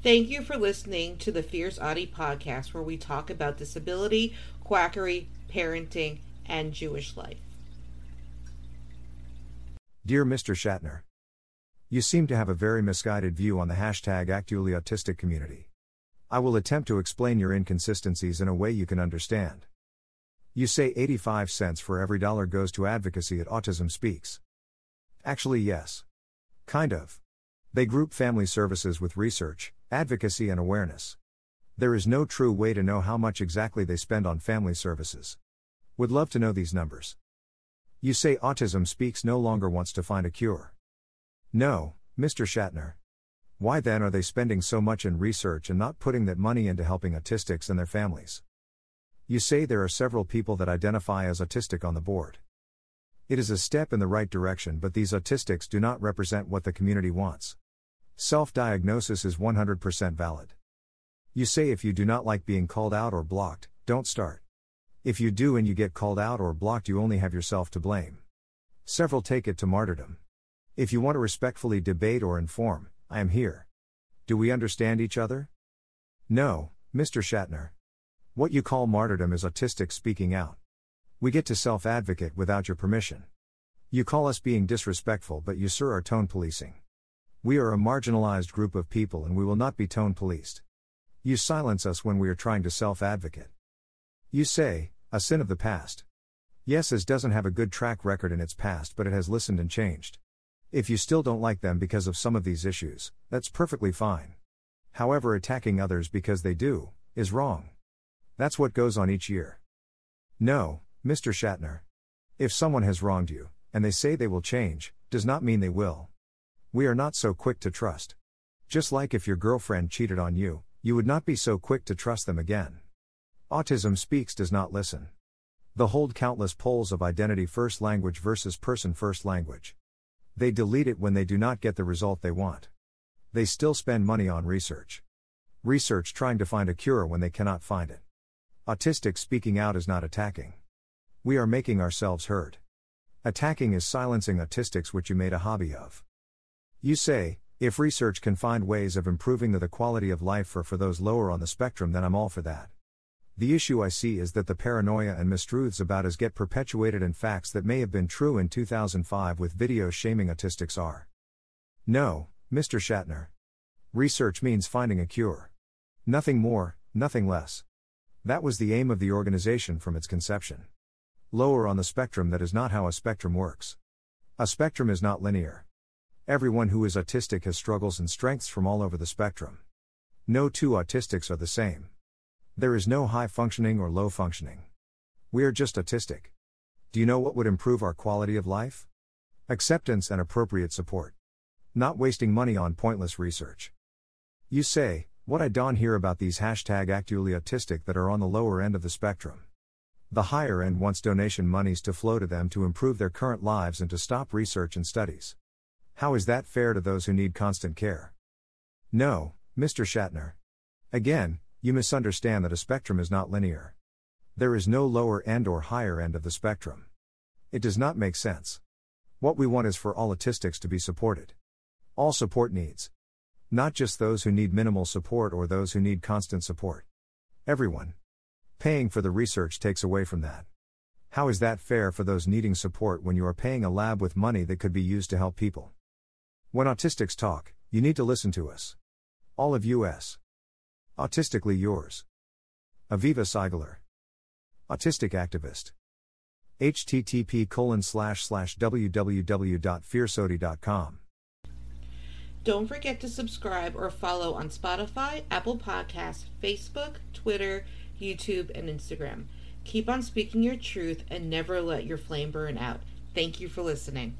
Thank you for listening to the Fierce Autie podcast, where we talk about disability, quackery, parenting, and Jewish life. Dear Mr. Shatner, you seem to have a very misguided view on the hashtag actually autistic community. I will attempt to explain your inconsistencies in a way you can understand. You say 85 cents for every dollar goes to advocacy at Autism Speaks. Actually, yes. Kind of. They group family services with research, advocacy, and awareness. There is no true way to know how much exactly they spend on family services. Would love to know these numbers. You say Autism Speaks no longer wants to find a cure. No, Mr. Shatner. Why then are they spending so much in research and not putting that money into helping autistics and their families? You say there are several people that identify as autistic on the board. It is a step in the right direction, but these autistics do not represent what the community wants. Self diagnosis is 100% valid. You say if you do not like being called out or blocked, don't start. If you do and you get called out or blocked, you only have yourself to blame. Several take it to martyrdom. If you want to respectfully debate or inform, I am here. Do we understand each other? No, Mr. Shatner. What you call martyrdom is autistic speaking out. We get to self advocate without your permission. You call us being disrespectful, but you, sir, are tone policing. We are a marginalized group of people and we will not be tone policed. You silence us when we are trying to self advocate. You say, a sin of the past. Yes, as doesn't have a good track record in its past, but it has listened and changed. If you still don't like them because of some of these issues, that's perfectly fine. However, attacking others because they do, is wrong. That's what goes on each year. No, Mr. Shatner. If someone has wronged you, and they say they will change, does not mean they will. We are not so quick to trust. Just like if your girlfriend cheated on you, you would not be so quick to trust them again. Autism Speaks does not listen. The hold countless polls of identity first language versus person first language. They delete it when they do not get the result they want. They still spend money on research. Research trying to find a cure when they cannot find it. Autistic speaking out is not attacking. We are making ourselves heard. Attacking is silencing autistics, which you made a hobby of. You say, if research can find ways of improving the, the quality of life for, for those lower on the spectrum, then I'm all for that. The issue I see is that the paranoia and mistruths about us get perpetuated and facts that may have been true in 2005 with videos shaming autistics are. No, Mr. Shatner. Research means finding a cure. Nothing more, nothing less. That was the aim of the organization from its conception. Lower on the spectrum, that is not how a spectrum works. A spectrum is not linear. Everyone who is autistic has struggles and strengths from all over the spectrum. No two autistics are the same. There is no high functioning or low functioning. We are just autistic. Do you know what would improve our quality of life? Acceptance and appropriate support. Not wasting money on pointless research. You say, what I don't hear about these hashtag actually autistic that are on the lower end of the spectrum. The higher end wants donation monies to flow to them to improve their current lives and to stop research and studies. How is that fair to those who need constant care? No, Mr. Shatner. Again, you misunderstand that a spectrum is not linear. There is no lower end or higher end of the spectrum. It does not make sense. What we want is for all autistics to be supported. All support needs. Not just those who need minimal support or those who need constant support. Everyone. Paying for the research takes away from that. How is that fair for those needing support when you are paying a lab with money that could be used to help people? When autistics talk, you need to listen to us. All of US. Autistically yours. Aviva Seigler. Autistic activist. http colon slash slash www.fierceautie.com. Don't forget to subscribe or follow on Spotify, Apple Podcasts, Facebook, Twitter, YouTube, and Instagram. Keep on speaking your truth and never let your flame burn out. Thank you for listening.